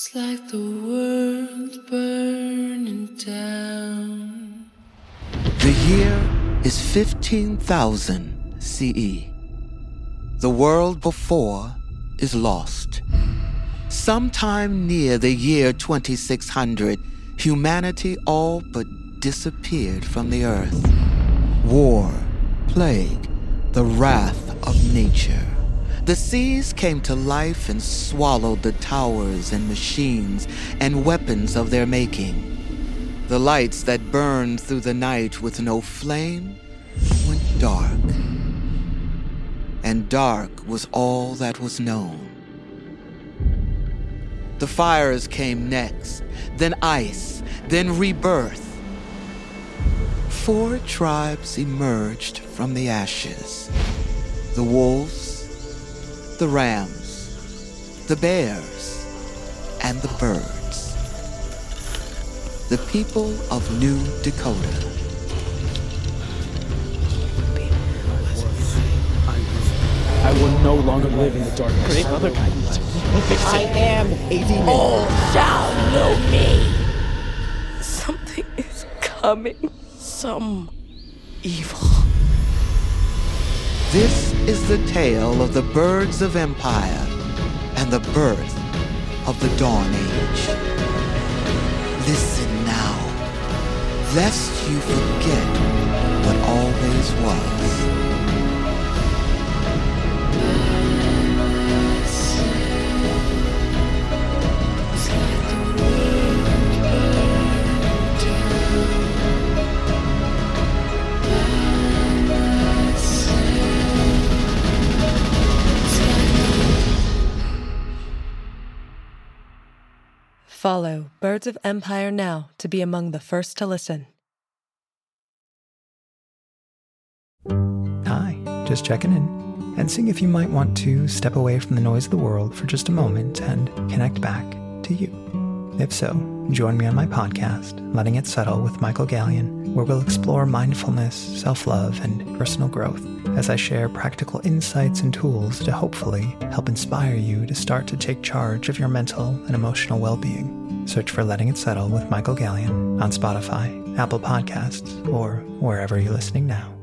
It's like the world's burning down. The year is 15,000 CE. The world before is lost. Sometime near the year 2600, humanity all but disappeared from the earth. War, plague, the wrath of nature. The seas came to life and swallowed the towers and machines and weapons of their making. The lights that burned through the night with no flame went dark. And dark was all that was known. The fires came next, then ice, then rebirth. Four tribes emerged from the ashes the wolves, the rams, the bears, and the birds. The people of New Dakota. I will no longer live in the darkness. Great Mother Guidance. I am a demon. All shall know me. Something is coming. Some evil. This is the tale of the birds of empire and the birth of the Dawn Age. Listen now, lest you forget what always was. Follow Birds of Empire now to be among the first to listen. Hi, just checking in and seeing if you might want to step away from the noise of the world for just a moment and connect back to you. If so, join me on my podcast, Letting It Settle with Michael Gallion, where we'll explore mindfulness, self love, and personal growth as I share practical insights and tools to hopefully help inspire you to start to take charge of your mental and emotional well being. Search for Letting It Settle with Michael Gallion on Spotify, Apple Podcasts, or wherever you're listening now.